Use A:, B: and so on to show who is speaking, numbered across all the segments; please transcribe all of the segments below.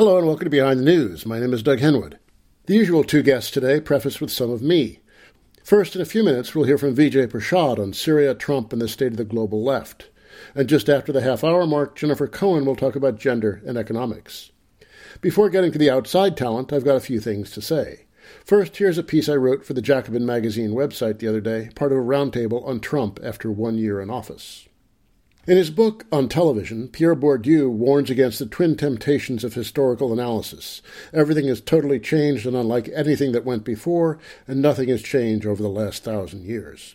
A: Hello and welcome to Behind the News. My name is Doug Henwood. The usual two guests today preface with some of me. First, in a few minutes, we'll hear from Vijay Prashad on Syria, Trump, and the state of the global left. And just after the half hour mark, Jennifer Cohen will talk about gender and economics. Before getting to the outside talent, I've got a few things to say. First, here's a piece I wrote for the Jacobin magazine website the other day, part of a roundtable on Trump after one year in office. In his book on television, Pierre Bourdieu warns against the twin temptations of historical analysis. Everything is totally changed and unlike anything that went before, and nothing has changed over the last thousand years.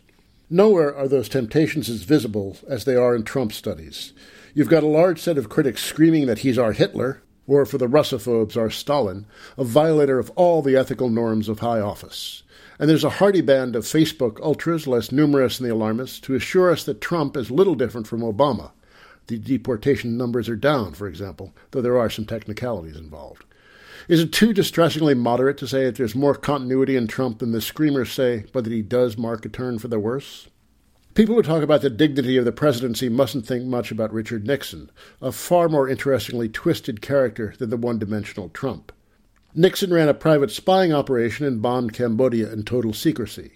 A: Nowhere are those temptations as visible as they are in Trump studies. You've got a large set of critics screaming that he's our Hitler, or for the Russophobes, our Stalin, a violator of all the ethical norms of high office. And there's a hearty band of Facebook ultras, less numerous than the alarmists, to assure us that Trump is little different from Obama. The deportation numbers are down, for example, though there are some technicalities involved. Is it too distressingly moderate to say that there's more continuity in Trump than the screamers say, but that he does mark a turn for the worse? People who talk about the dignity of the presidency mustn't think much about Richard Nixon, a far more interestingly twisted character than the one dimensional Trump. Nixon ran a private spying operation and bombed Cambodia in total secrecy.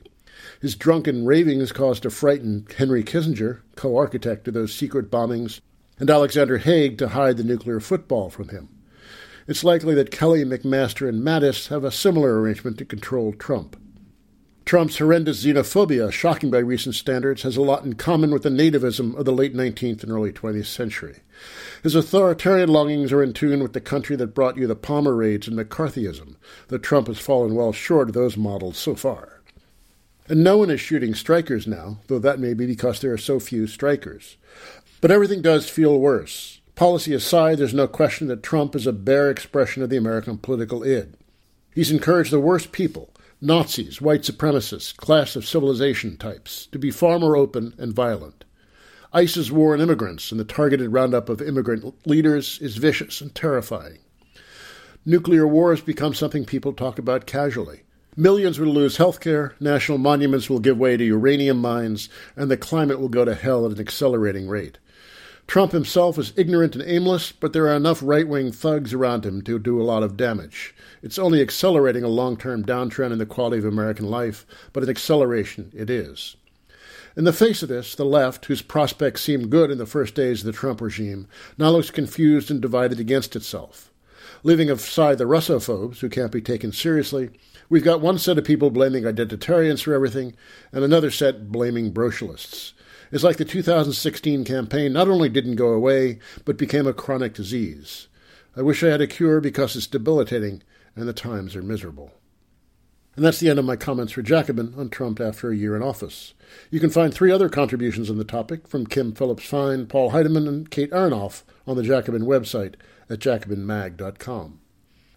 A: His drunken ravings caused a frightened Henry Kissinger, co architect of those secret bombings, and Alexander Haig to hide the nuclear football from him. It's likely that Kelly, McMaster, and Mattis have a similar arrangement to control Trump. Trump's horrendous xenophobia, shocking by recent standards, has a lot in common with the nativism of the late 19th and early 20th century. His authoritarian longings are in tune with the country that brought you the Palmer raids and McCarthyism, though Trump has fallen well short of those models so far. And no one is shooting strikers now, though that may be because there are so few strikers. But everything does feel worse. Policy aside, there's no question that Trump is a bare expression of the American political id. He's encouraged the worst people, Nazis, white supremacists, class of civilization types, to be far more open and violent. ICE's war on immigrants and the targeted roundup of immigrant leaders is vicious and terrifying. Nuclear war has become something people talk about casually. Millions will lose health care, national monuments will give way to uranium mines, and the climate will go to hell at an accelerating rate. Trump himself is ignorant and aimless, but there are enough right wing thugs around him to do a lot of damage. It's only accelerating a long term downtrend in the quality of American life, but an acceleration it is. In the face of this, the left, whose prospects seemed good in the first days of the Trump regime, now looks confused and divided against itself. Leaving aside the Russophobes, who can't be taken seriously, we've got one set of people blaming identitarians for everything, and another set blaming brocialists. It's like the 2016 campaign not only didn't go away, but became a chronic disease. I wish I had a cure because it's debilitating and the times are miserable. And that's the end of my comments for Jacobin on Trump after a year in office. You can find three other contributions on the topic from Kim Phillips Fein, Paul Heideman, and Kate Aronoff on the Jacobin website at jacobinmag.com.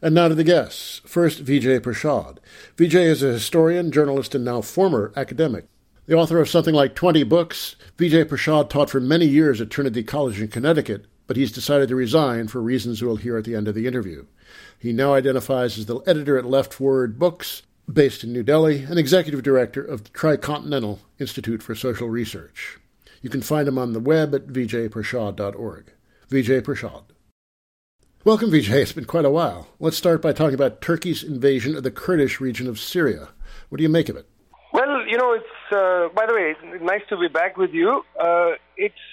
A: And now to the guests. First, Vijay Prashad. Vijay is a historian, journalist, and now former academic. The author of something like 20 books, Vijay Prashad taught for many years at Trinity College in Connecticut, but he's decided to resign for reasons we'll hear at the end of the interview. He now identifies as the editor at Leftword Books, based in New Delhi, and executive director of the Tricontinental Institute for Social Research. You can find him on the web at vijayprashad.org. Vijay Prashad. Welcome, Vijay. It's been quite a while. Let's start by talking about Turkey's invasion of the Kurdish region of Syria. What do you make of it?
B: You know, it's, uh, by the way, nice to be back with you. Uh, it's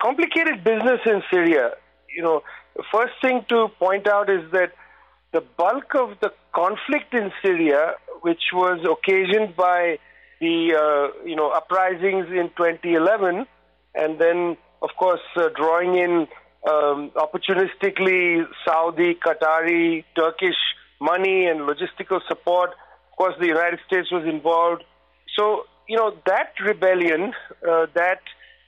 B: complicated business in Syria. You know, the first thing to point out is that the bulk of the conflict in Syria, which was occasioned by the, uh, you know, uprisings in 2011, and then, of course, uh, drawing in um, opportunistically Saudi, Qatari, Turkish money and logistical support. Of course, the United States was involved so, you know, that rebellion, uh, that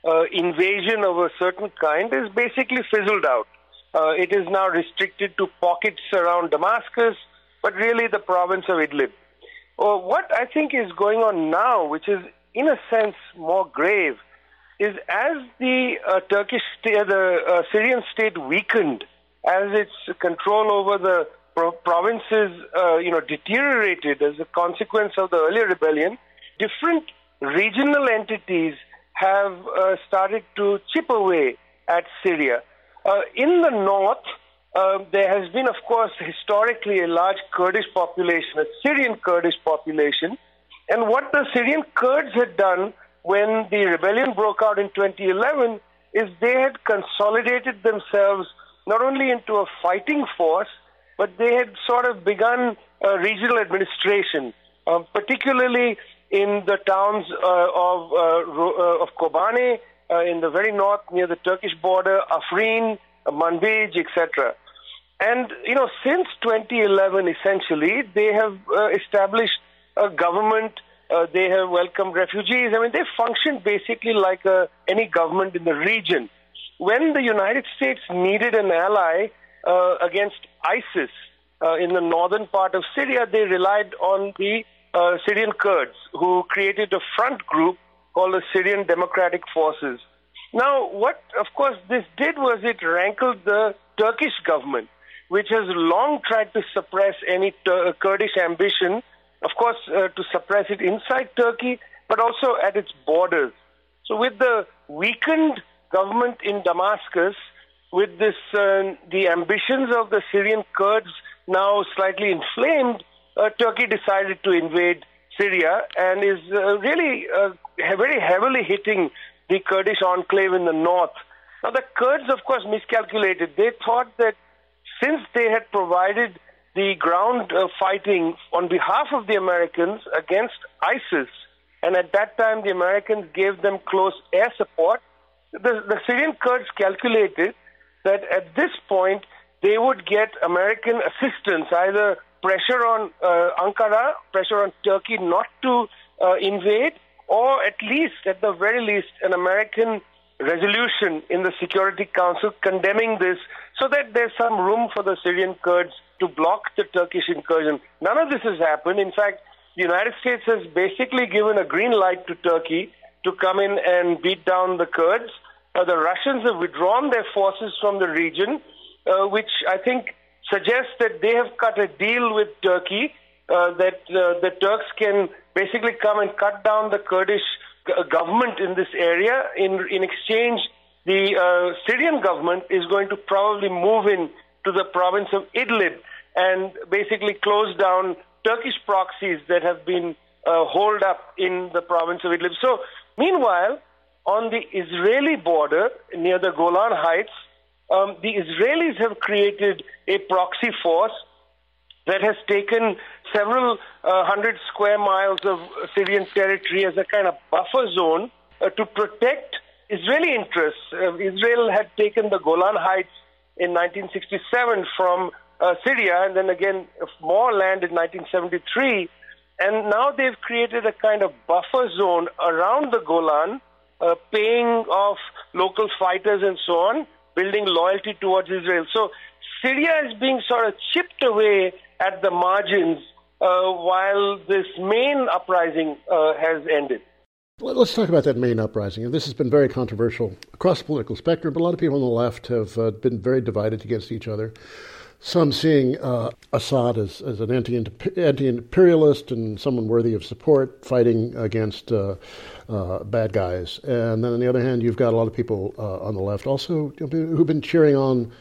B: uh, invasion of a certain kind is basically fizzled out. Uh, it is now restricted to pockets around Damascus, but really the province of Idlib. Uh, what I think is going on now, which is in a sense more grave, is as the uh, Turkish, st- the uh, Syrian state weakened, as its control over the pro- provinces, you know, deteriorated as a consequence of the earlier rebellion, different regional entities have uh, started to chip away at Syria. Uh, in the north, uh, there has been, of course, historically a large Kurdish population, a Syrian Kurdish population. And what the Syrian Kurds had done when the rebellion broke out in 2011 is they had consolidated themselves not only into a fighting force, but they had sort of begun uh, regional administration, uh, particularly in the towns uh, of uh, of Kobane in the very north near the Turkish border, Afrin, Manbij, etc. And you know, since 2011, essentially, they have established a government. they have welcomed refugees. I mean, they function basically like any government in the region. When the United States needed an ally uh, against ISIS uh, in the northern part of Syria, they relied on the uh, Syrian Kurds, who created a front group called the Syrian Democratic Forces. Now, what, of course, this did was it rankled the Turkish government, which has long tried to suppress any Tur- Kurdish ambition, of course, uh, to suppress it inside Turkey, but also at its borders. So, with the weakened government in Damascus, with this, uh, the ambitions of the Syrian Kurds now slightly inflamed, uh, Turkey decided to invade Syria and is uh, really uh, very heavily hitting the Kurdish enclave in the north. Now, the Kurds, of course, miscalculated. They thought that since they had provided the ground uh, fighting on behalf of the Americans against ISIS, and at that time the Americans gave them close air support, the, the Syrian Kurds calculated that at this point they would get American assistance, either pressure on uh, Ankara, pressure on Turkey not to uh, invade, or at least, at the very least, an American resolution in the Security Council condemning this so that there's some room for the Syrian Kurds to block the Turkish incursion. None of this has happened. In fact, the United States has basically given a green light to Turkey to come in and beat down the Kurds. Uh, the Russians have withdrawn their forces from the region, uh, which I think suggests that they have cut a deal with Turkey uh, that uh, the Turks can basically come and cut down the Kurdish uh, government in this area. In in exchange, the uh, Syrian government is going to probably move in to the province of Idlib and basically close down Turkish proxies that have been uh, holed up in the province of Idlib. So, meanwhile, on the Israeli border near the Golan Heights, um, the Israelis have created a proxy force that has taken several uh, hundred square miles of Syrian territory as a kind of buffer zone uh, to protect Israeli interests. Uh, Israel had taken the Golan Heights in 1967 from uh, Syria and then again more land in 1973. And now they've created a kind of buffer zone around the Golan, uh, paying off local fighters and so on building loyalty towards Israel. So Syria is being sort of chipped away at the margins uh, while this main uprising uh, has ended.
A: Let's talk about that main uprising. And this has been very controversial across the political spectrum, but a lot of people on the left have uh, been very divided against each other. Some seeing uh, Assad as, as an anti imperialist and someone worthy of support, fighting against uh, uh, bad guys. And then on the other hand, you've got a lot of people uh, on the left also who've been cheering on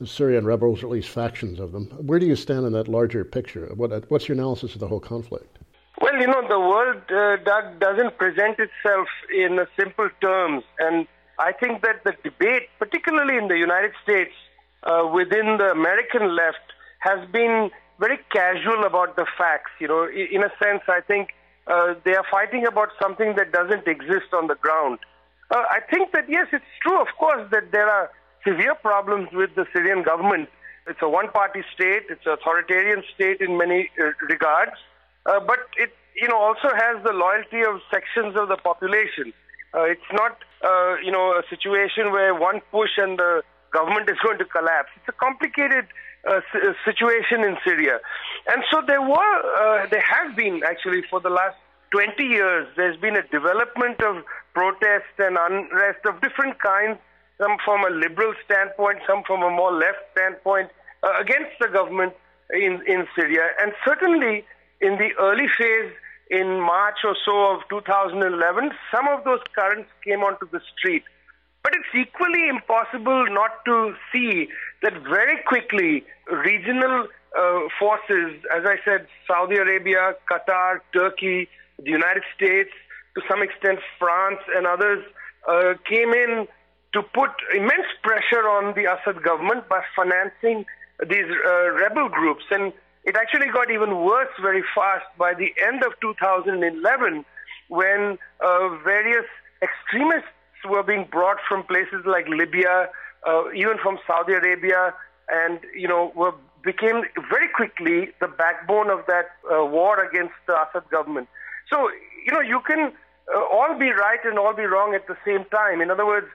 A: the Syrian rebels, or at least factions of them. Where do you stand in that larger picture? What, what's your analysis of the whole conflict?
B: Well, you know, the world, uh, Doug, doesn't present itself in simple terms. And I think that the debate, particularly in the United States, uh, within the American left, has been very casual about the facts. You know, in a sense, I think uh, they are fighting about something that doesn't exist on the ground. Uh, I think that, yes, it's true, of course, that there are severe problems with the Syrian government. It's a one party state, it's an authoritarian state in many uh, regards, uh, but it you know, also has the loyalty of sections of the population. Uh, it's not you know, a situation where one push and the government is going to collapse. It's a complicated uh, situation in Syria. And so there were, uh, there have been actually for the last 20 years, there's been a development of protests and unrest of different kinds, some from a liberal standpoint, some from a more left standpoint, uh, against the government in, in Syria. And certainly in the early phase, in March or so of 2011, some of those currents came onto the street. But it's equally impossible not to see that very quickly regional uh, forces, as I said, Saudi Arabia, Qatar, Turkey, the United States, to some extent France and others, uh, came in to put immense pressure on the Assad government by financing these uh, rebel groups. And it actually got even worse very fast by the end of 2011 when uh, various extremists were being brought from places like Libya, uh, even from Saudi Arabia, and you know were became very quickly the backbone of that uh, war against the Assad government. So you know you can uh, all be right and all be wrong at the same time. In other words,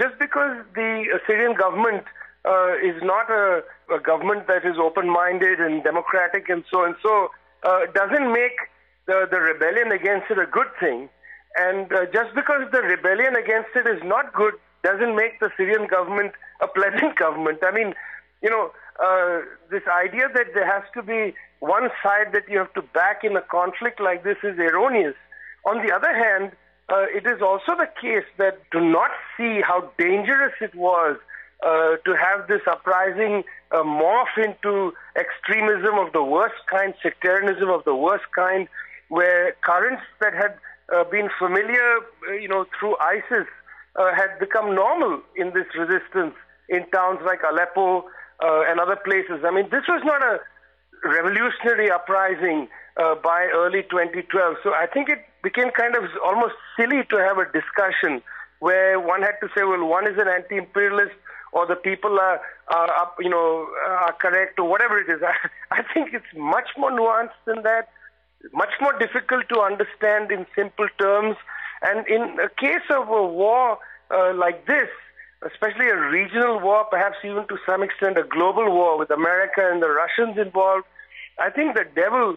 B: just because the Syrian government uh, is not a, a, government that is open-minded and democratic and so and so, uh, doesn't make the, the rebellion against it a good thing. And uh, just because the rebellion against it is not good doesn't make the Syrian government a pleasant government. I mean, you know, uh, this idea that there has to be one side that you have to back in a conflict like this is erroneous. On the other hand, uh, it is also the case that to not see how dangerous it was uh, to have this uprising uh, morph into extremism of the worst kind, sectarianism of the worst kind, where currents that had uh, been familiar, uh, you know, through ISIS uh, had become normal in this resistance in towns like Aleppo and other places. I mean, this was not a revolutionary uprising by early 2012. So I think it became kind of almost silly to have a discussion where one had to say, well, one is an anti-imperialist or the people are, are up, you know, are correct or whatever it is. I, I think it's much more nuanced than that much more difficult to understand in simple terms. And in a case of a war uh, like this, especially a regional war, perhaps even to some extent a global war with America and the Russians involved, I think the devil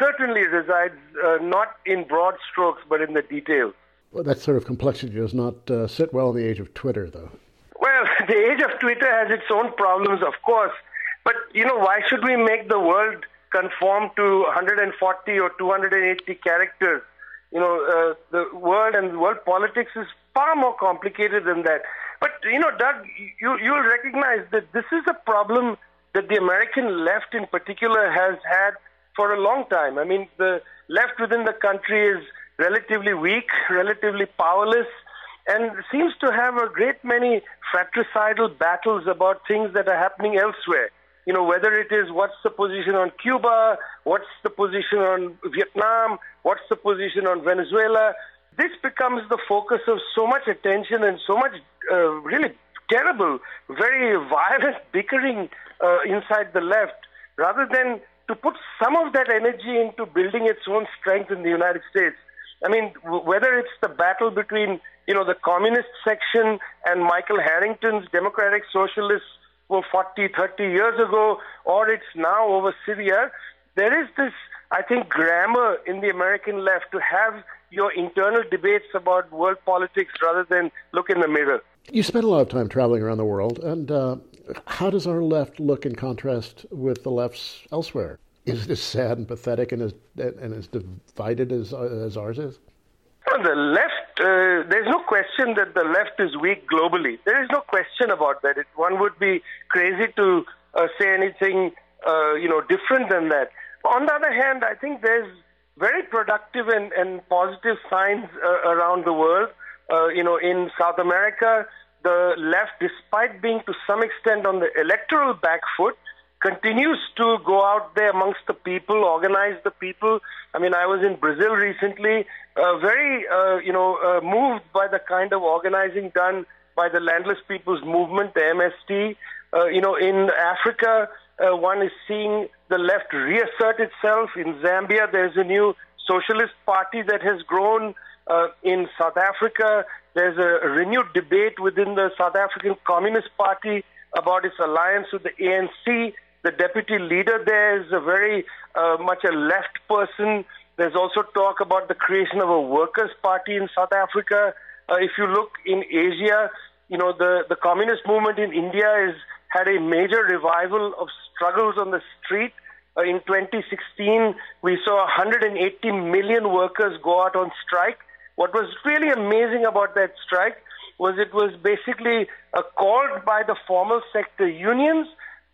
B: certainly resides uh, not in broad strokes but in the details.
A: Well, that sort of complexity does not uh, sit well in the age of Twitter, though.
B: Well, the age of Twitter has its own problems, of course. But, you know, why should we make the world conform to 140 or 280 characters. You know, uh, the world and world politics is far more complicated than that. But you know, Doug, you you'll recognize that this is a problem that the American left, in particular, has had for a long time. I mean, the left within the country is relatively weak, relatively powerless, and seems to have a great many fratricidal battles about things that are happening elsewhere you know, whether it is what's the position on Cuba, what's the position on Vietnam, what's the position on Venezuela, this becomes the focus of so much attention and so much uh, really terrible, very violent bickering uh, inside the left, rather than to put some of that energy into building its own strength in the United States. I mean, w- whether it's the battle between, you know, the communist section and Michael Harrington's Democratic Socialists well, 40, 30 years ago, or it's now over Syria. There is this, I think, grammar in the American left to have your internal debates about world politics rather than look in the mirror.
A: You spent a lot of time traveling around the world, and uh, how does our left look in contrast with the lefts elsewhere? Is it as sad and pathetic and as and as divided as as ours is?
B: The left, uh, there's no question that the left is weak globally. There is no question about that. It, one would be crazy to uh, say anything, uh, you know, different than that. On the other hand, I think there's very productive and, and positive signs uh, around the world. Uh, you know, in South America, the left, despite being to some extent on the electoral back foot, continues to go out there amongst the people, organize the people. I mean, I was in Brazil recently, uh, very, uh, you know, uh, moved by the kind of organizing done by the Landless People's Movement, the MST. Uh, you know, in Africa, uh, one is seeing the left reassert itself. In Zambia, there's a new socialist party that has grown. Uh, in South Africa, there's a renewed debate within the South African Communist Party about its alliance with the ANC. The deputy leader there is a very uh, much a left person. There's also talk about the creation of a workers' party in South Africa. Uh, if you look in Asia, you know the the communist movement in India has had a major revival of struggles on the street. Uh, in 2016, we saw 180 million workers go out on strike. What was really amazing about that strike was it was basically uh, called by the formal sector unions,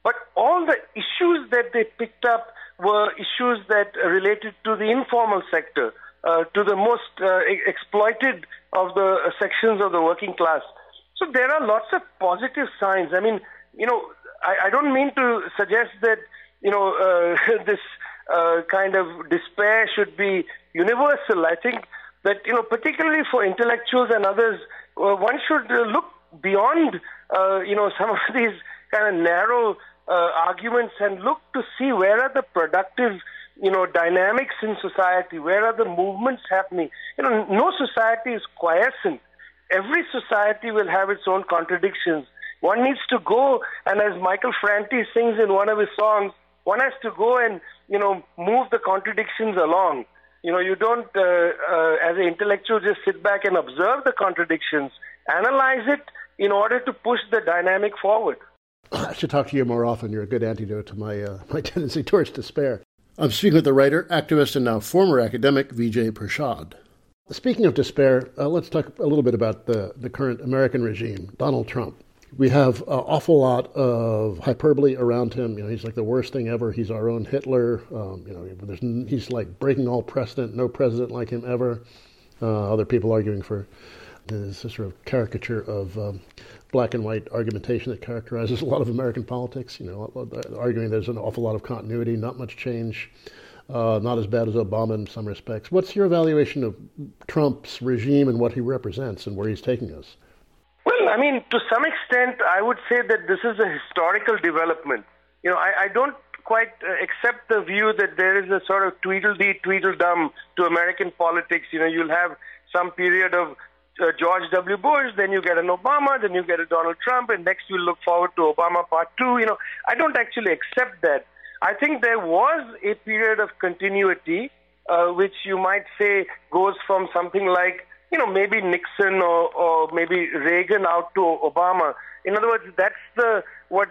B: but all the issues that they picked up were issues that related to the informal sector, uh, to the most uh, exploited of the uh, sections of the working class. So there are lots of positive signs. I mean, you know, I, I don't mean to suggest that, you know, uh, this uh, kind of despair should be universal. I think that, you know, particularly for intellectuals and others, uh, one should look beyond, you know, some of these kind of narrow arguments and look to see where are the productive, you know, dynamics in society, where are the movements happening. You know, no society is quiescent. Every society will have its own contradictions. One needs to go, and as Michael Franti sings in one of his songs, one has to go and, you know, move the contradictions along. You know, you don't, uh, uh, as an intellectual, just sit back and observe the contradictions, analyze it in order to push the dynamic forward.
A: I should talk to you more often. You're a good antidote to my uh, my tendency towards despair. I'm speaking with the writer, activist, and now former academic Vijay Prashad. Speaking of despair, uh, let's talk a little bit about the, the current American regime, Donald Trump. We have an awful lot of hyperbole around him. You know, he's like the worst thing ever. He's our own Hitler. Um, you know, he's like breaking all precedent. No president like him ever. Uh, other people arguing for this sort of caricature of um, black and white argumentation that characterizes a lot of American politics. You know, arguing there's an awful lot of continuity, not much change, uh, not as bad as Obama in some respects. What's your evaluation of Trump's regime and what he represents and where he's taking us?
B: Well, I mean, to some extent, I would say that this is a historical development. You know, I, I don't quite uh, accept the view that there is a sort of tweedledee, tweedledum to American politics. You know, you'll have some period of uh, George W. Bush, then you get an Obama, then you get a Donald Trump, and next you look forward to Obama part two. You know, I don't actually accept that. I think there was a period of continuity, uh, which you might say goes from something like, you know, maybe Nixon or, or maybe Reagan out to Obama. In other words, that's the what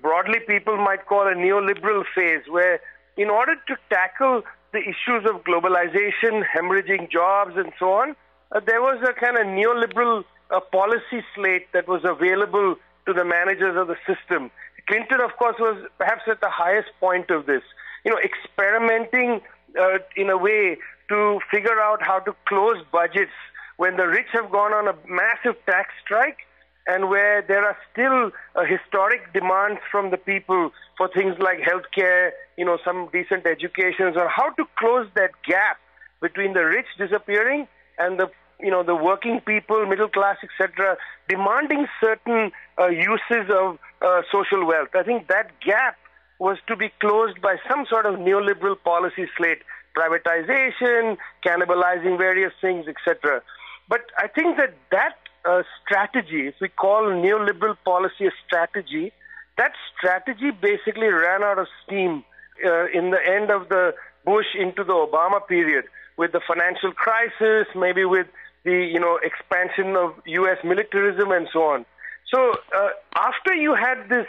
B: broadly people might call a neoliberal phase, where in order to tackle the issues of globalization, hemorrhaging jobs, and so on, uh, there was a kind of neoliberal uh, policy slate that was available to the managers of the system. Clinton, of course, was perhaps at the highest point of this. You know, experimenting uh, in a way to figure out how to close budgets when the rich have gone on a massive tax strike and where there are still uh, historic demands from the people for things like healthcare, you know, some decent education, or how to close that gap between the rich disappearing and the you know, the working people, middle class, etc., demanding certain uh, uses of uh, social wealth. I think that gap was to be closed by some sort of neoliberal policy slate, privatization, cannibalizing various things, etc. But I think that that uh, strategy, if we call neoliberal policy a strategy, that strategy basically ran out of steam uh, in the end of the Bush into the Obama period with the financial crisis, maybe with the you know expansion of U.S. militarism and so on. So uh, after you had this,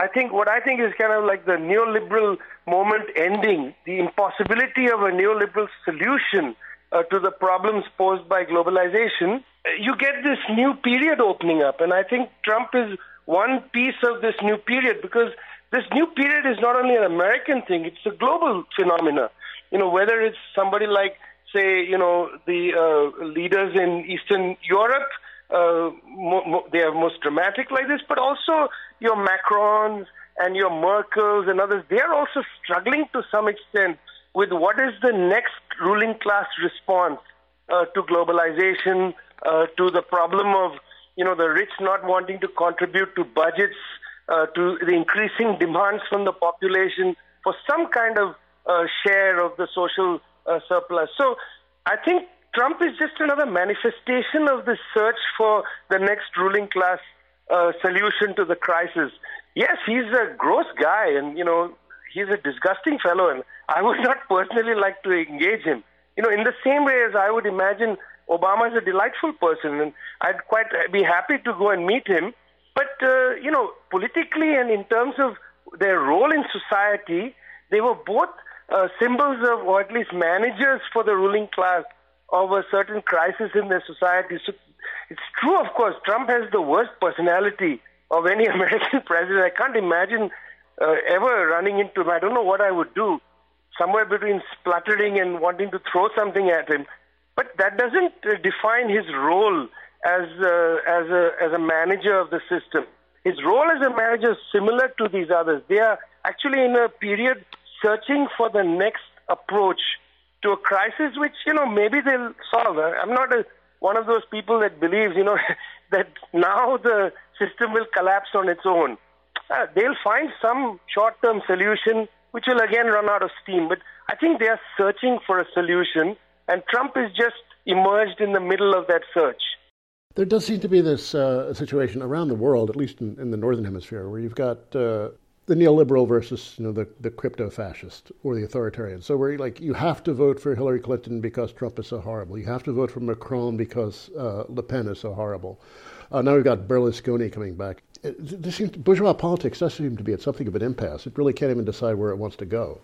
B: I think what I think is kind of like the neoliberal moment ending, the impossibility of a neoliberal solution uh, to the problems posed by globalization, you get this new period opening up, and I think Trump is one piece of this new period because this new period is not only an American thing; it's a global phenomena. You know, whether it's somebody like say, you know, the uh, leaders in Eastern Europe, uh, mo- mo- they are most dramatic like this, but also your Macrons and your Merkels and others, they are also struggling to some extent with what is the next ruling class response uh, to globalization, uh, to the problem of, you know, the rich not wanting to contribute to budgets, uh, to the increasing demands from the population for some kind of uh, share of the social uh, surplus. So I think Trump is just another manifestation of the search for the next ruling class uh, solution to the crisis. Yes, he's a gross guy, and you know he's a disgusting fellow, and I would not personally like to engage him. You know, in the same way as I would imagine Obama is a delightful person, and I'd quite be happy to go and meet him. But uh, you know, politically and in terms of their role in society, they were both uh, symbols of, or at least managers for the ruling class of a certain crisis in their society. So it's true, of course, Trump has the worst personality of any American president. I can't imagine uh, ever running into him. I don't know what I would do. Somewhere between spluttering and wanting to throw something at him. But that doesn't uh, define his role as uh, as a as a manager of the system. His role as a manager is similar to these others. They are actually in a period searching for the next approach to a crisis, which you know maybe they'll solve. I'm not a, one of those people that believes you know that now the system will collapse on its own. Uh, they'll find some short-term solution, which will again run out of steam. But I think they are searching for a solution, and Trump is just emerged in the middle of that search.
A: There does seem to be this uh, situation around the world, at least in, in, the northern hemisphere, where you've got uh, the neoliberal versus you know the, the crypto fascist or the authoritarian. So where like you have to vote for Hillary Clinton because Trump is so horrible. You have to vote for Macron because uh, Le Pen is so horrible. Uh, now we've got Berlusconi coming back. It, seems, bourgeois politics does seem to be at something of an impasse. It really can't even decide where it wants to go.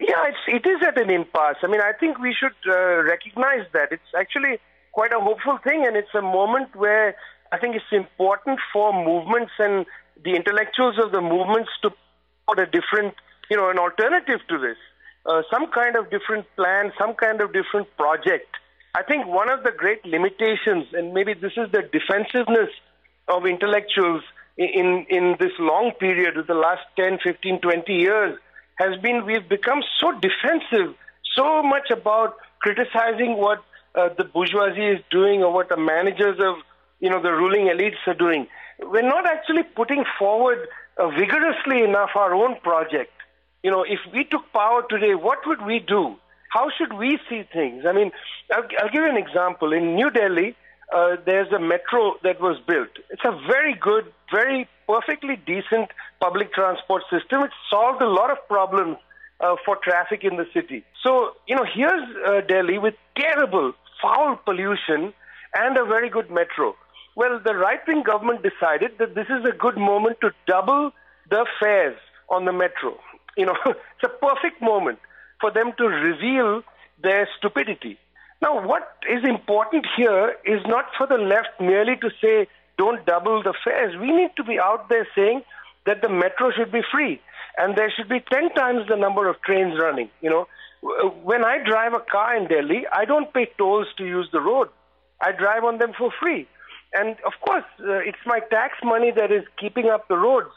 B: Yeah, it's, it is at an impasse. I mean, I think we should uh, recognize that. It's actually quite a hopeful thing, and it's a moment where I think it's important for movements and the intellectuals of the movements to a different, you know, an alternative to this, uh, some kind of different plan, some kind of different project. I think one of the great limitations, and maybe this is the defensiveness of intellectuals in, in this long period of the last 10, 15, 20 years, has been we've become so defensive, so much about criticizing what uh, the bourgeoisie is doing or what the managers of you know the ruling elites are doing. We're not actually putting forward uh, vigorously enough our own project. You know, if we took power today, what would we do? How should we see things? I mean, I'll, I'll give you an example. In New Delhi, uh, there's a metro that was built. It's a very good, very perfectly decent public transport system. It solved a lot of problems uh, for traffic in the city. So, you know, here's uh, Delhi with terrible, foul pollution and a very good metro. Well, the right wing government decided that this is a good moment to double the fares on the metro. You know, it's a perfect moment for them to reveal their stupidity. Now, what is important here is not for the left merely to say, don't double the fares. We need to be out there saying that the metro should be free and there should be 10 times the number of trains running. You know, when I drive a car in Delhi, I don't pay tolls to use the road. I drive on them for free. And of course, uh, it's my tax money that is keeping up the roads.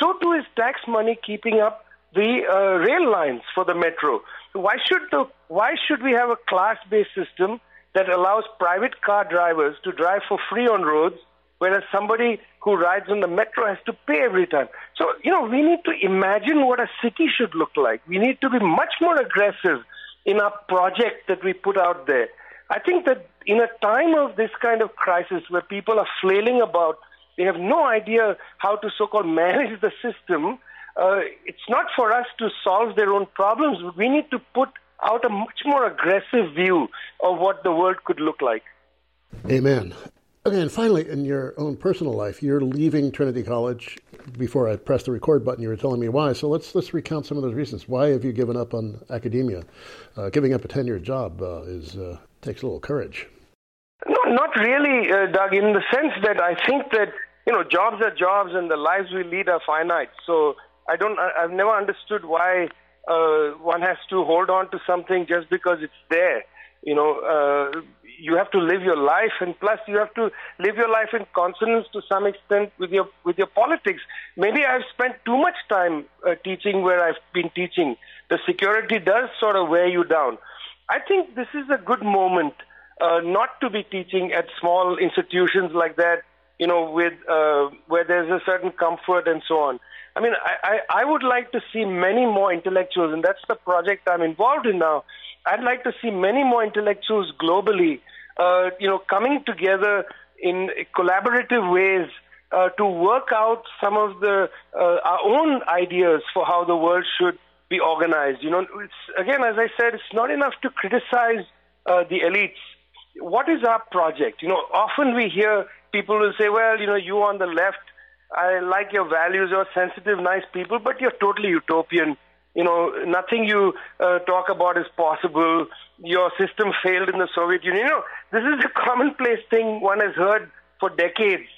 B: So too is tax money keeping up the uh, rail lines for the metro. Why should the why should we have a class-based system that allows private car drivers to drive for free on roads whereas somebody who rides on the metro has to pay every time. So, you know, we need to imagine what a city should look like. We need to be much more aggressive in our project that we put out there. I think that in a time of this kind of crisis where people are flailing about, they have no idea how to so called manage the system, uh, it's not for us to solve their own problems. We need to put out a much more aggressive view of what the world could look like.
A: Amen. Okay, and finally, in your own personal life, you're leaving Trinity College. Before I pressed the record button, you were telling me why. So let's let's recount some of those reasons. Why have you given up on academia? Uh, giving up a ten-year job uh, is uh, takes a little courage.
B: No, not really, uh, Doug. In the sense that I think that you know jobs are jobs, and the lives we lead are finite. So I don't. I, I've never understood why uh, one has to hold on to something just because it's there. You know, uh, you have to live your life, and plus you have to live your life in consonance to some extent with your with your politics. Maybe I've spent too much time uh, teaching where I've been teaching. The security does sort of wear you down. I think this is a good moment uh, not to be teaching at small institutions like that. You know, with uh, where there's a certain comfort and so on. I mean, I, I, I would like to see many more intellectuals, and that's the project I'm involved in now I'd like to see many more intellectuals globally, uh, you know, coming together in collaborative ways uh, to work out some of the uh, our own ideas for how the world should be organized. You know, it's, again, as I said, it's not enough to criticize uh, the elites. What is our project? You know, often we hear people will say, "Well, you know, you on the left." I like your values, you're sensitive, nice people, but you're totally utopian you know, nothing you uh, talk about is possible. Your system failed in the Soviet Union. You know, this is a commonplace thing one has heard for decades.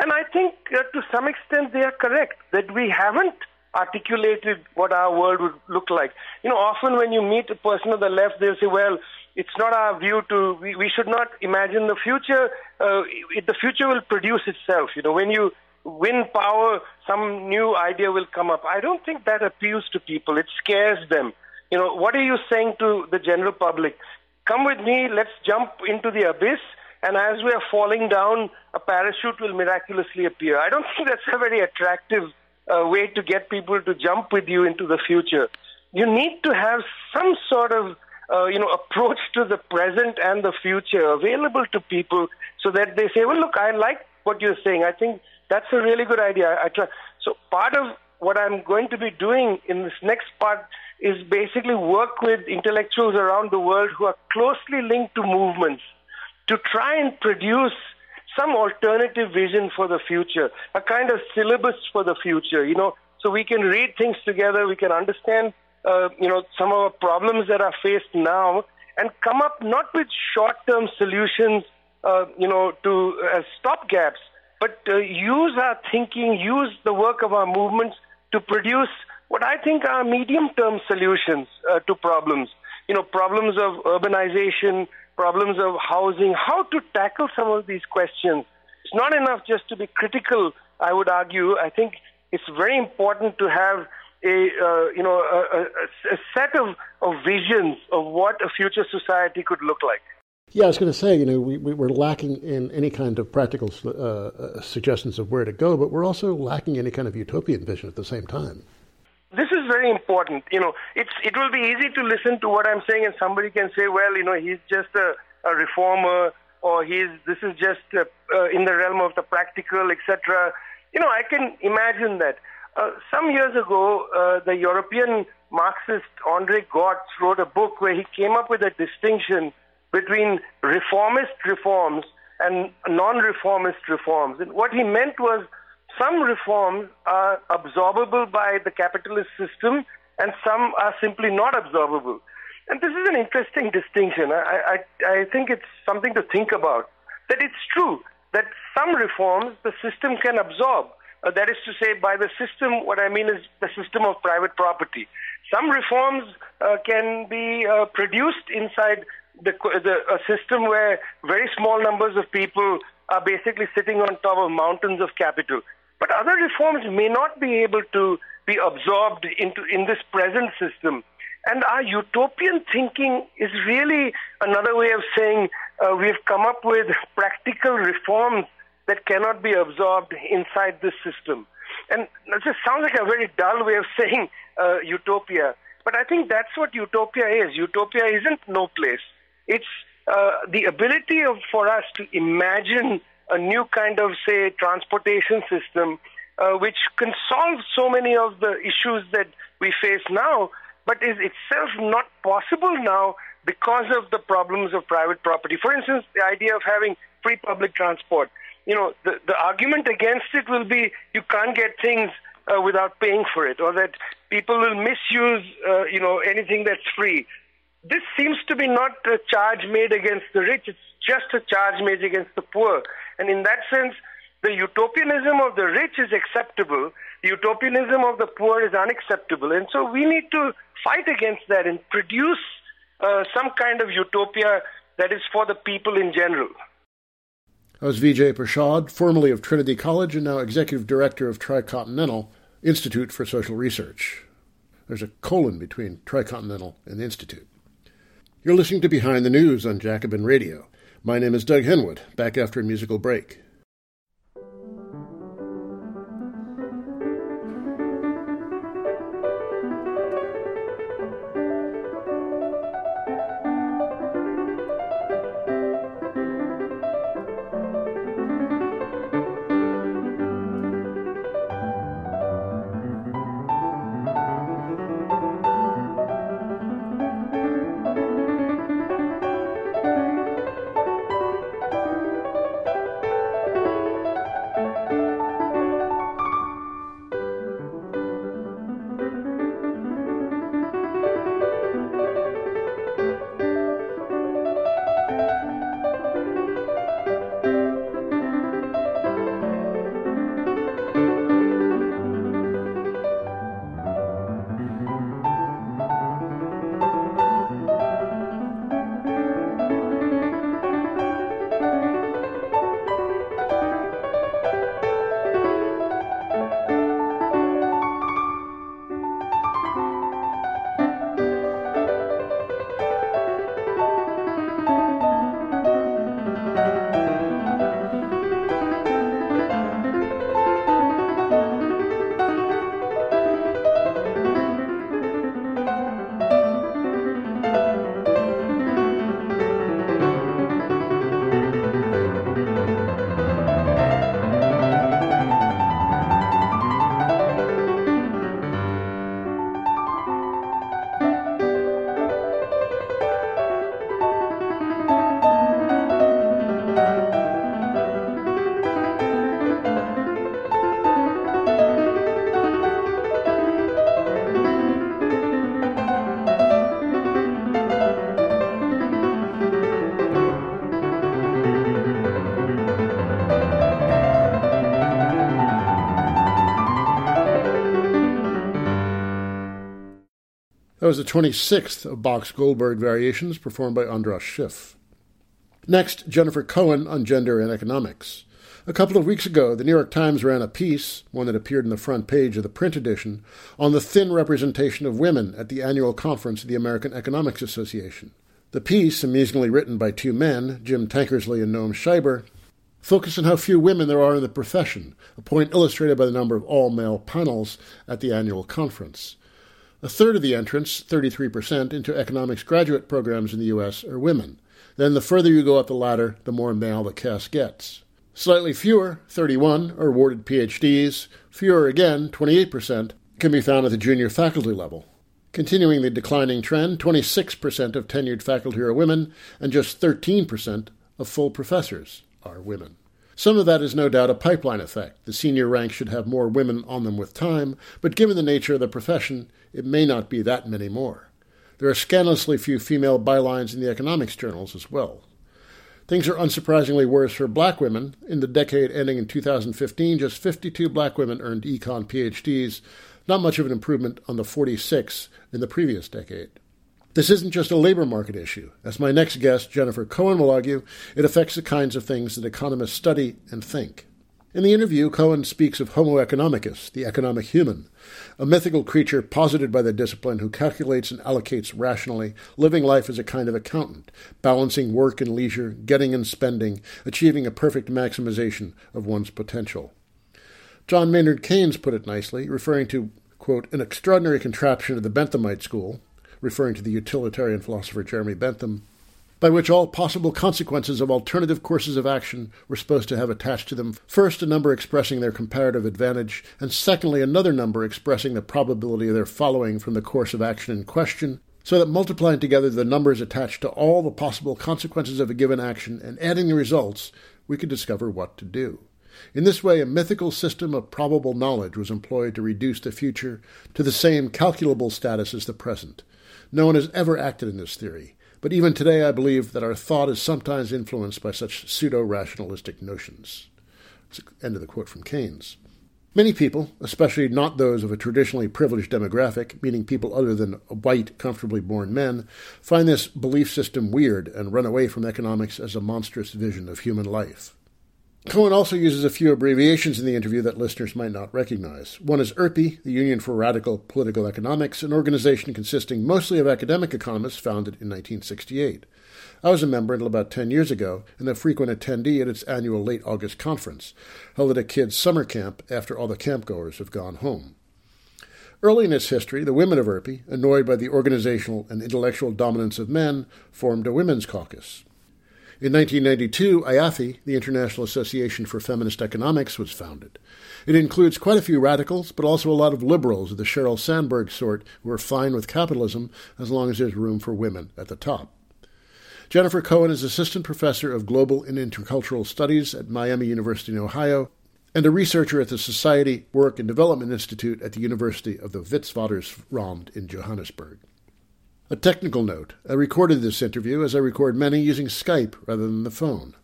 B: And I think uh, to some extent they are correct that we haven't articulated what our world would look like. You know, often when you meet a person on the left, they'll say, well, it's not our view to, we, we should not imagine the future. Uh, it, the future will produce itself. You know, when you win power, some new idea will come up. I don't think that appeals to people. It scares them. You know, what are you saying to the general public? Come with me, let's jump into the abyss, and as we are falling down, a parachute will miraculously appear. I don't think that's a very attractive uh, way to get people to jump with you into the future. You need to have some sort of uh, you know approach to the present and the future available to people so that they say, well, look, I like what you're saying. I think that's a really good idea. I, I try. So part of what I'm going to be doing in this next part is basically work with intellectuals around the world who are closely linked to movements to try and produce some alternative vision for the future, a kind of syllabus for the future, you know, so we can read things together, we can understand, uh, you know, some of the problems that are faced now and come up not with short-term solutions, uh, you know, to as stopgaps, but uh, use our thinking, use the work of our movements to produce what I think are medium-term solutions uh, to problems. You know, problems of urbanization, problems of housing, how to tackle some of these questions. It's not enough just to be critical, I would argue. I think it's very important to have a, uh, you know, a, a, a set of, of visions of what a future society could look like.
A: Yeah, I was going to say, you know, we, we, are lacking in any kind of practical uh, suggestions of where to go, but we're also lacking any kind of utopian vision at the same time.
B: This is very important. You know, it's it will be easy to listen to what I'm saying, and somebody can say, well, you know, he's just a, a reformer, or he's this is just uh, uh, in the realm of the practical, etc. You know, I can imagine that. Uh, some years ago, uh, the European Marxist Andre Gorz wrote a book where he came up with a distinction between reformist reforms and non-reformist reforms. And what he meant was some reforms are absorbable by the capitalist system and some are simply not absorbable. And this is an interesting distinction. I, I, I think it's something to think about. That it's true that some reforms the system can absorb. Uh, that is to say, by the system, what I mean is the system of private property. Some reforms uh, can be uh, produced inside the, the, a system where very small numbers of people are basically sitting on top of mountains of capital. But other reforms may not be able to be absorbed into in this present system. And our utopian thinking is really another way of saying uh, we've come up with practical reforms that cannot be absorbed inside this system. And it just sounds like a very dull way of saying uh, utopia. But I think that's what utopia is. Utopia isn't no place. It's uh, the ability of, for us to imagine a new kind of, say, transportation system uh, which can solve so many of the issues that we face now, but is itself not possible now because of the problems of private property. For instance, the idea of having free public transport. You know, the, the argument against it will be you can't get things uh, without paying for it, or that people will misuse, uh, you know, anything that's free. This seems to be not a charge made against the rich. It's just a charge made against the poor. And in that sense, the utopianism of the rich is acceptable, the utopianism of the poor is unacceptable. And so we need to fight against that and produce uh, some kind of utopia that is for the people in general.
A: That was Vijay Prashad, formerly of Trinity College and now executive director of Tricontinental Institute for Social Research. There's a colon between Tricontinental and Institute. You're listening to Behind the News on Jacobin Radio. My name is Doug Henwood, back after a musical break. That was the 26th of Bach's Goldberg variations performed by Andras Schiff. Next, Jennifer Cohen on gender and economics. A couple of weeks ago, the New York Times ran a piece, one that appeared in the front page of the print edition, on the thin representation of women at the annual conference of the American Economics Association. The piece, amusingly written by two men, Jim Tankersley and Noam Scheiber, focused on how few women there are in the profession, a point illustrated by the number of all male panels at the annual conference. A third of the entrants, 33%, into economics graduate programs in the U.S. are women. Then the further you go up the ladder, the more male the cast gets. Slightly fewer, 31, are awarded PhDs. Fewer again, 28%, can be found at the junior faculty level. Continuing the declining trend, 26% of tenured faculty are women, and just 13% of full professors are women. Some of that is no doubt a pipeline effect. The senior ranks should have more women on them with time, but given the nature of the profession, it may not be that many more. There are scandalously few female bylines in the economics journals as well. Things are unsurprisingly worse for black women. In the decade ending in 2015, just 52 black women earned econ PhDs, not much of an improvement on the 46 in the previous decade. This isn't just a labor market issue. As my next guest, Jennifer Cohen, will argue, it affects the kinds of things that economists study and think. In the interview, Cohen speaks of Homo economicus, the economic human, a mythical creature posited by the discipline who calculates and allocates rationally, living life as a kind of accountant, balancing work and leisure, getting and spending, achieving a perfect maximization of one's potential. John Maynard Keynes put it nicely, referring to, quote, an extraordinary contraption of the Benthamite school, referring to the utilitarian philosopher Jeremy Bentham, by which all possible consequences of alternative courses of action were supposed to have attached to them first a number expressing their comparative advantage, and secondly another number expressing the probability of their following from the course of action in question, so that multiplying together the numbers attached to all the possible consequences of a given action and adding the results, we could discover what to do. In this way, a mythical system of probable knowledge was employed to reduce the future to the same calculable status as the present. No one has ever acted in this theory. But even today, I believe that our thought is sometimes influenced by such pseudo rationalistic notions. End of the quote from Keynes. Many people, especially not those of a traditionally privileged demographic, meaning people other than white, comfortably born men, find this belief system weird and run away from economics as a monstrous vision of human life. Cohen also uses a few abbreviations in the interview that listeners might not recognize. One is URPE, the Union for Radical Political Economics, an organization consisting mostly of academic economists founded in 1968. I was a member until about 10 years ago and a frequent attendee at its annual late August conference, held at a kids' summer camp after all the campgoers have gone home. Early in its history, the women of URPE, annoyed by the organizational and intellectual dominance of men, formed a women's caucus. In 1992, IAFE, the International Association for Feminist Economics, was founded. It includes quite a few radicals, but also a lot of liberals of the Sheryl Sandberg sort who are fine with capitalism as long as there's room for women at the top. Jennifer Cohen is assistant professor of global and intercultural studies at Miami University in Ohio and a researcher at the Society Work and Development Institute at the University of the Witwatersrand in Johannesburg. A technical note I recorded this interview as I record many using Skype rather than the phone.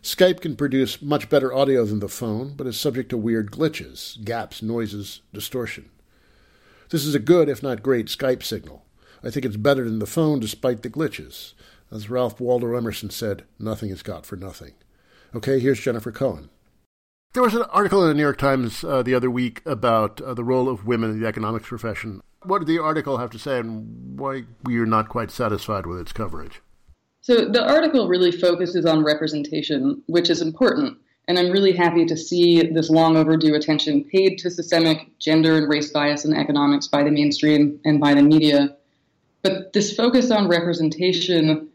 A: Skype can produce much better audio than the phone, but is subject to weird glitches, gaps, noises, distortion. This is a good, if not great, Skype signal. I think it's better than the phone despite the glitches. As Ralph Waldo Emerson said, nothing is got for nothing. Okay, here's Jennifer Cohen. There was an article in the New York Times uh, the other week about uh, the role of women in the economics profession. What did the article have to say, and why we are not quite satisfied with its coverage?
C: So the article really focuses on representation, which is important, and I'm really happy to see this long overdue attention paid to systemic gender and race bias in economics by the mainstream and by the media. But this focus on representation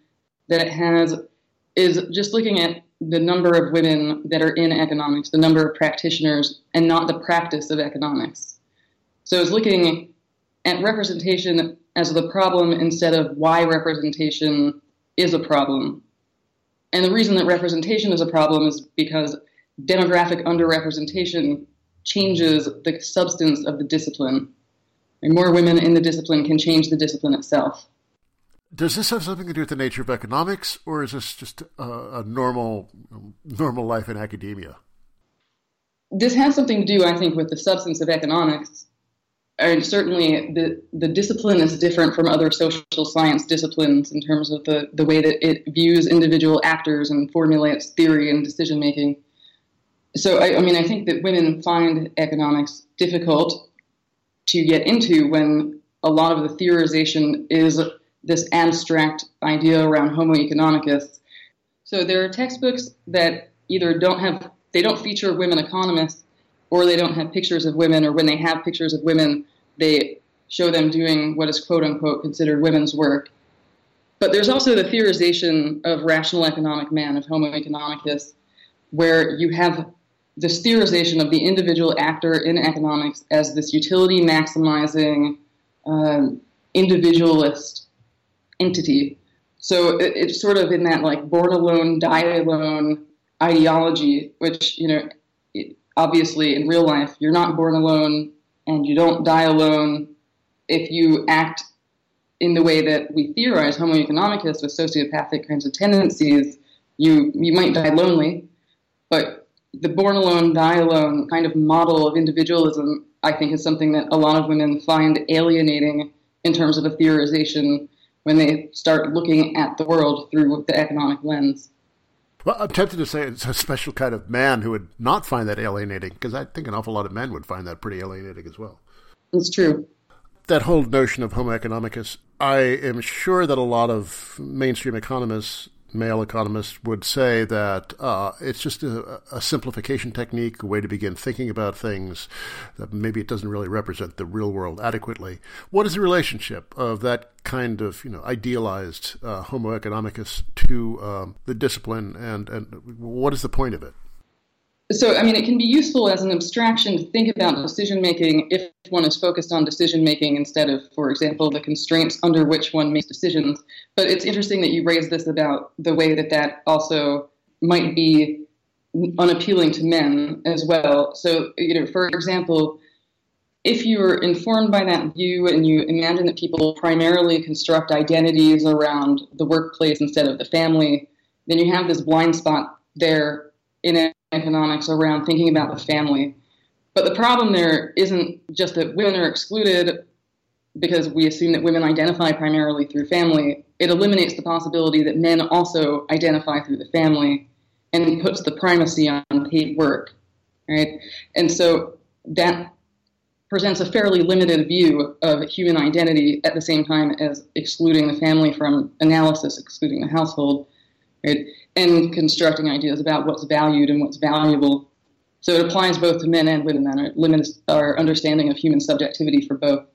C: that it has is just looking at the number of women that are in economics, the number of practitioners, and not the practice of economics. So it's looking at representation as the problem instead of why representation is a problem. And the reason that representation is a problem is because demographic underrepresentation changes the substance of the discipline. And more women in the discipline can change the discipline itself.
A: Does this have something to do with the nature of economics, or is this just a, a normal normal life in academia?
C: This has something to do, I think, with the substance of economics and certainly the, the discipline is different from other social science disciplines in terms of the, the way that it views individual actors and formulates theory and decision making. So, I, I mean, I think that women find economics difficult to get into when a lot of the theorization is this abstract idea around Homo economicus. So there are textbooks that either don't have, they don't feature women economists or they don't have pictures of women, or when they have pictures of women, they show them doing what is quote unquote considered women's work. But there's also the theorization of rational economic man, of Homo economicus, where you have this theorization of the individual actor in economics as this utility maximizing um, individualist entity. So it, it's sort of in that like born alone, die alone ideology, which, you know, obviously in real life, you're not born alone and you don't die alone if you act in the way that we theorize, Homo economicus, with sociopathic kinds of tendencies, you, you might die lonely. But the born alone, die alone kind of model of individualism, I think, is something that a lot of women find alienating in terms of a theorization when they start looking at the world through the economic lens.
A: Well, I'm tempted to say it's a special kind of man who would not find that alienating, because I think an awful lot of men would find that pretty alienating as well.
C: It's true.
A: That whole notion of Homo economicus, I am sure that a lot of mainstream economists male economists would say that uh, it's just a, a, simplification technique, a way to begin thinking about things, that maybe it doesn't really represent the real world adequately. What is the relationship of that kind of you know idealized uh, Homo economicus to um, the discipline, and, and what is the point of it?
C: So I mean, it can be useful as an abstraction to think about decision making if one is focused on decision making instead of, for example, the constraints under which one makes decisions. But it's interesting that you raised this about the way that that also might be unappealing to men as well. So, you know, for example, if you're informed by that view and you imagine that people primarily construct identities around the workplace instead of the family, then you have this blind spot there in economics around thinking about the family. But the problem there isn't just that women are excluded because we assume that women identify primarily through family. It eliminates the possibility that men also identify through the family and puts the primacy on paid work, right? And so that presents a fairly limited view of human identity at the same time as excluding the family from analysis, excluding the household, right? And constructing ideas about what's valued and what's valuable. So it applies both to men and women, and it limits our understanding of human subjectivity for both.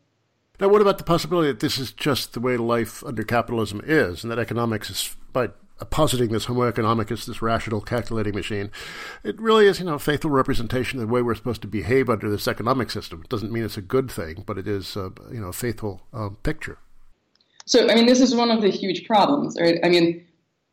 A: Now, what about the possibility that this is just the way life under capitalism is, and that economics is, by positing this homo economicus, this rational calculating machine, it really is, you know, a faithful representation of the way we're supposed to behave under this economic system. It doesn't mean it's a good thing, but it is, uh, you know, a faithful um, picture.
C: So, I mean, this is one of the huge problems, right? I mean,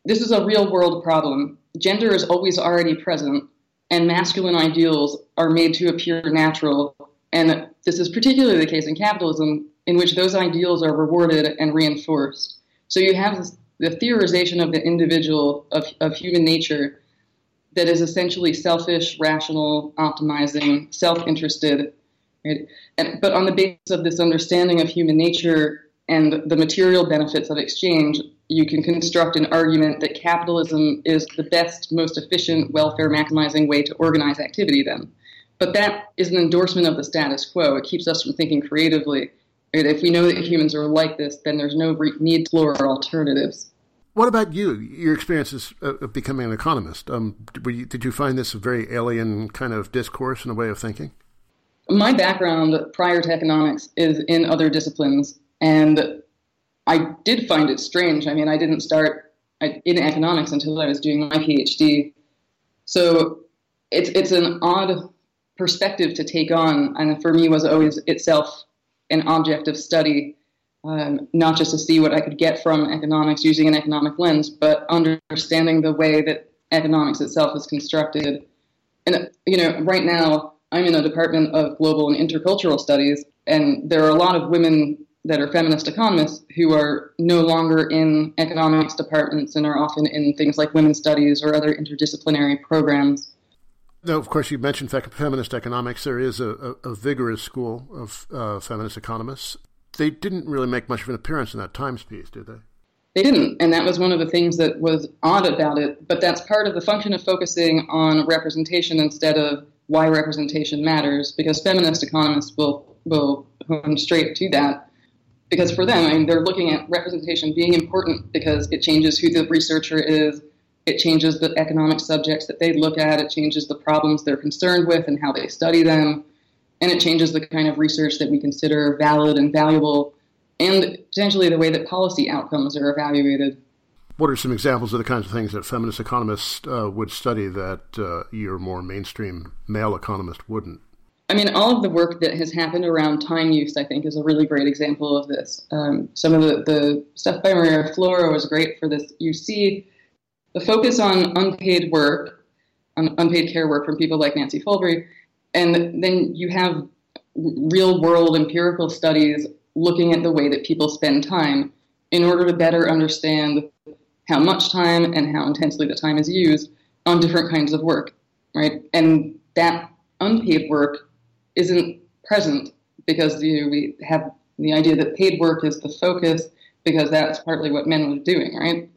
C: this is a real world problem. Gender is always already present, and masculine ideals are made to appear natural. And this is particularly the case in capitalism, in which those ideals are rewarded and reinforced. So you have the theorization of the individual, of, of human nature, that is essentially selfish, rational, optimizing, self interested. Right? And, but on the basis of this understanding of human nature and the material benefits of exchange, you can construct an argument that capitalism is the best, most efficient, welfare maximizing way to organize activity then. But that is an endorsement of the status quo. It keeps us from thinking creatively. If we know that humans are like this, then there's no need to explore alternatives.
A: What about you? Your experiences of becoming an economist. Um, you, did you find this a very alien kind of discourse and a way of thinking?
C: My background prior to economics is in other disciplines, and I did find it strange. I mean, I didn't start in economics until I was doing my PhD. So it's it's an odd perspective to take on, and for me was always itself an object of study, um, not just to see what I could get from economics using an economic lens, but understanding the way that economics itself is constructed. And you know, right now I'm in a department of global and intercultural studies, and there are a lot of women that are feminist economists who are no longer in economics departments and are often in things like women's studies or other interdisciplinary programs.
A: Now, of course, you mentioned feminist economics. There is a, a, vigorous school of uh, feminist economists. They didn't really make much of an appearance in that Times piece, did they?
C: They didn't, and that was one of the things that was odd about it. But that's part of the function of focusing on representation instead of why representation matters, because feminist economists will will come straight to that. Because for them, I mean, they're looking at representation being important because it changes who the researcher is, it changes the economic subjects that they look at, it changes the problems they're concerned with and how they study them, and it changes the kind of research that we consider valid and valuable and potentially the way that policy outcomes are evaluated.
A: What are some examples of the kinds of things that feminist economists uh, would study that uh, your more mainstream male economist wouldn't?
C: I mean, all of the work that has happened around time use, I think, is a really great example of this. Um, some of the, the stuff by Maria Floro was great for this. You see the focus on unpaid work, on unpaid care work from people like Nancy Folbre, and then you have real world empirical studies looking at the way that people spend time in order to better understand how much time and how intensely the time is used on different kinds of work, right? And that unpaid work isn't present because you we have the idea that paid work is the focus because that's partly what men were doing, right?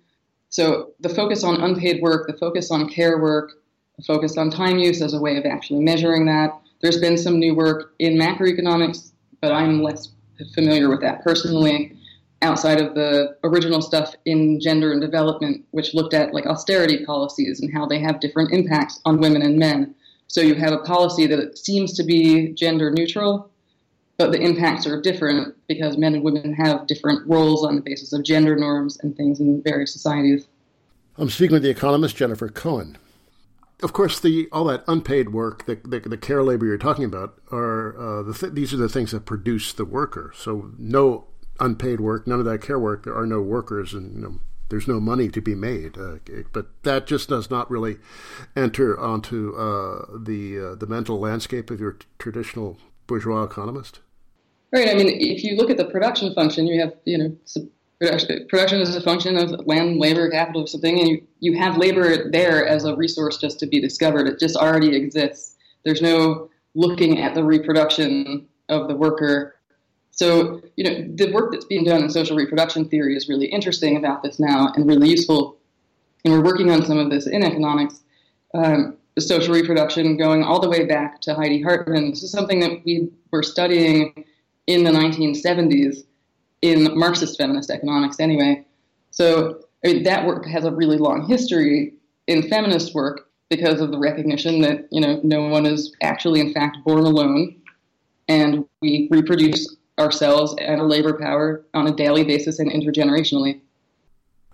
C: So the focus on unpaid work, the focus on care work, the focus on time use as a way of actually measuring that. There's been some new work in macroeconomics, but I'm less familiar with that personally outside of the original stuff in gender and development, which looked at like austerity policies and how they have different impacts on women and men. So you have a policy that seems to be gender neutral, but the impacts are different because men and women have different roles on the basis of gender norms and things in various societies.
A: I'm speaking with the economist Jennifer Cohen. Of course, the all that unpaid work, the, the, the care labor you're talking about, are uh, the th- these are the things that produce the worker. So no unpaid work, none of that care work. There are no workers, and you know, there's no money to be made. Uh, but that just does not really enter onto uh, the uh, the mental landscape of your t- traditional bourgeois economist.
C: Right. I mean, if you look at the production function, you have you know production, production is a function of land, labor, capital, or something, and you, you have labor there as a resource just to be discovered. It just already exists. There's no looking at the reproduction of the worker so, you know, the work that's being done in social reproduction theory is really interesting about this now and really useful. And we're working on some of this in economics, um, social reproduction going all the way back to Heidi Hartmann. This is something that we were studying in the 1970s in Marxist feminist economics, anyway. So, I mean, that work has a really long history in feminist work because of the recognition that, you know, no one is actually, in fact, born alone. And we reproduce ourselves and our labor power on a daily basis and intergenerationally.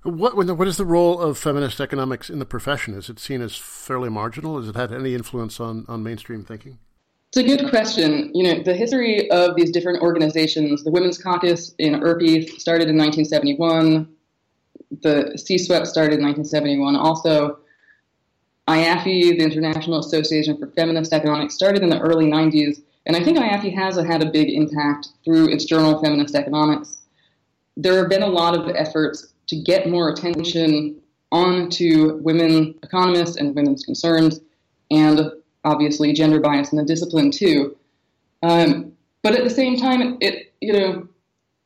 A: What what is the role of feminist economics in the profession? Is it seen as fairly marginal? Has it had any influence on, on mainstream thinking?
C: It's a good question. You know, the history of these different organizations, the Women's Caucus in URPE started in 1971. The CSWEP started in 1971. Also, IAFE, the International Association for Feminist Economics, started in the early 90s and I think IAFE has had a big impact through its journal, Feminist Economics. There have been a lot of efforts to get more attention onto women economists and women's concerns, and obviously gender bias in the discipline too. Um, but at the same time, it you know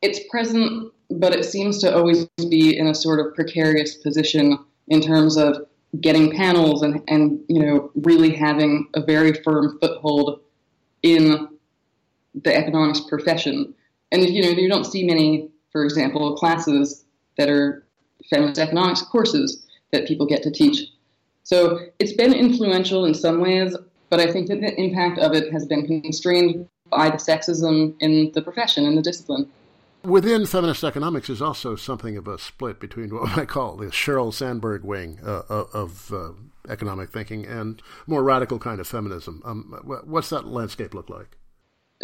C: it's present, but it seems to always be in a sort of precarious position in terms of getting panels and and you know really having a very firm foothold in the economics profession. And you know, you don't see many, for example, classes that are feminist economics courses that people get to teach. So it's been influential in some ways, but I think that the impact of it has been constrained by the sexism in the profession and the discipline.
A: Within feminist economics is also something of a split between what I call the Sheryl Sandberg wing uh, uh of uh, economic thinking and more radical kind of feminism. Um, what's that landscape look like?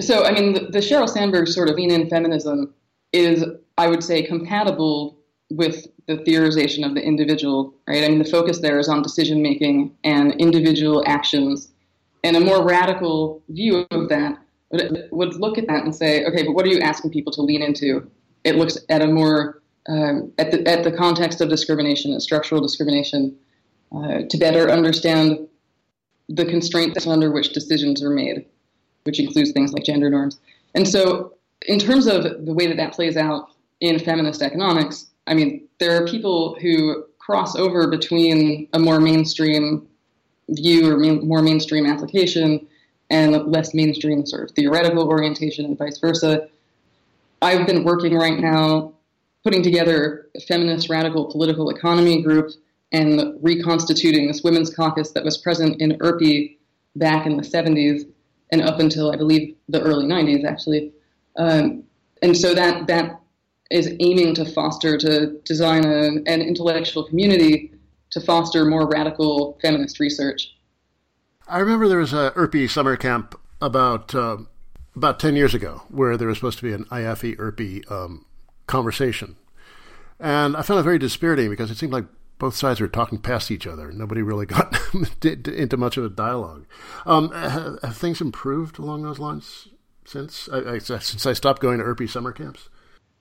C: So, I mean, the, the Sheryl Sandberg sort of lean in feminism is, I would say, compatible with the theorization of the individual, right? I mean, the focus there is on decision making and individual actions. And a more radical view of that would, would look at that and say, okay, but what are you asking people to lean into? It looks at a more um, at the at the context of discrimination, at structural discrimination, uh, to better understand the constraints under which decisions are made, which includes things like gender norms. And so, in terms of the way that that plays out in feminist economics, I mean, there are people who cross over between a more mainstream view or more mainstream application and less mainstream sort of theoretical orientation and vice versa. I've been working right now putting together a feminist radical political economy group and reconstituting this women's caucus that was present in URPE back in the 70s and up until I believe the early 90s, actually. Um, and so that that is aiming to foster to design a, an intellectual community to foster more radical feminist research.
A: I remember there was a URPE summer camp about uh, about ten years ago where there was supposed to be an IAFE URPE um, conversation, and I found it very dispiriting because it seemed like both sides were talking past each other. Nobody really got into much of a dialogue. Um, have, have, things improved along those lines since I, I, since I stopped going to URPE summer camps?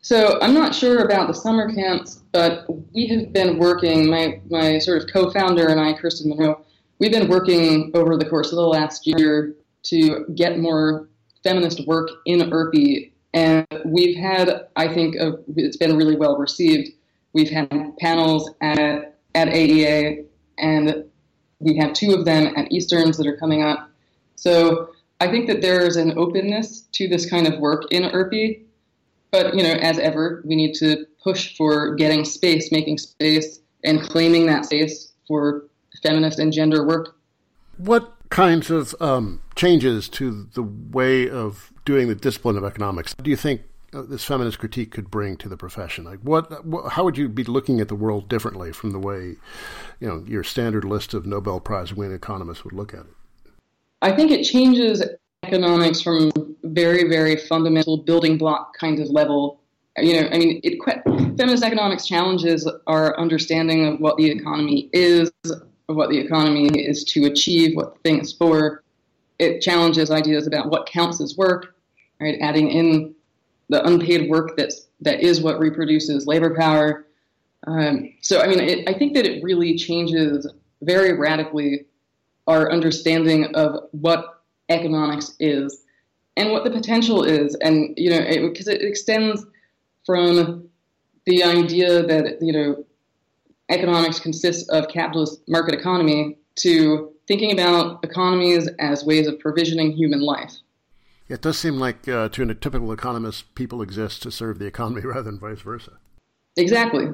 C: So I'm not sure about the summer camps, but we have been working. My my sort of co-founder and I, Kirsten Monroe, we've been working over the course of the last year to get more feminist work in URPE, and we've had, I think, a, it's been really well received. We've had panels at at AEA, and we have two of them at Easterns that are coming up. So I think that there is an openness to this kind of work in URPE but you know, as ever, we need to push for getting space, making space, and claiming that space for feminist and gender work.
A: What kinds of um, changes to the way of doing the discipline of economics do you think Uh, this feminist critique could bring to the profession? Like, what, what, how would you be looking at the world differently from the way, you know, your standard list of Nobel Prize winning economists would look at it?
C: I think it changes economics from very, very fundamental building block kind of level. You know, I mean, it, feminist economics challenges our understanding of what the economy is, of what the economy is to achieve, what the thing is for. It challenges ideas about what counts as work, right? Adding in the unpaid work that's that is what reproduces labor power. Um, so, I mean, it, I think that it really changes very radically our understanding of what economics is and what the potential is. And, you know, because it, it, extends from the idea that, you know, economics consists of capitalist market economy to thinking about economies as ways of provisioning human life.
A: It does seem like, uh, to a typical economist, people exist to serve the economy rather than vice versa.
C: Exactly.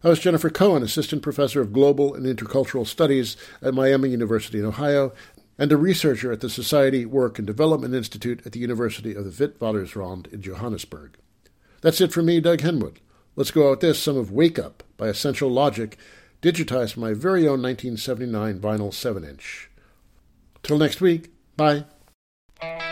A: That was Jennifer Cohen, Assistant Professor of Global and Intercultural Studies at Miami University in Ohio, and a researcher at the Society Work and Development Institute at the University of the Witwatersrand in Johannesburg. That's it for me, Doug Henwood. Let's go out with this some of Wake Up by Essential Logic, digitized from my very own 1979 vinyl 7 inch. Till next week, bye
D: thank you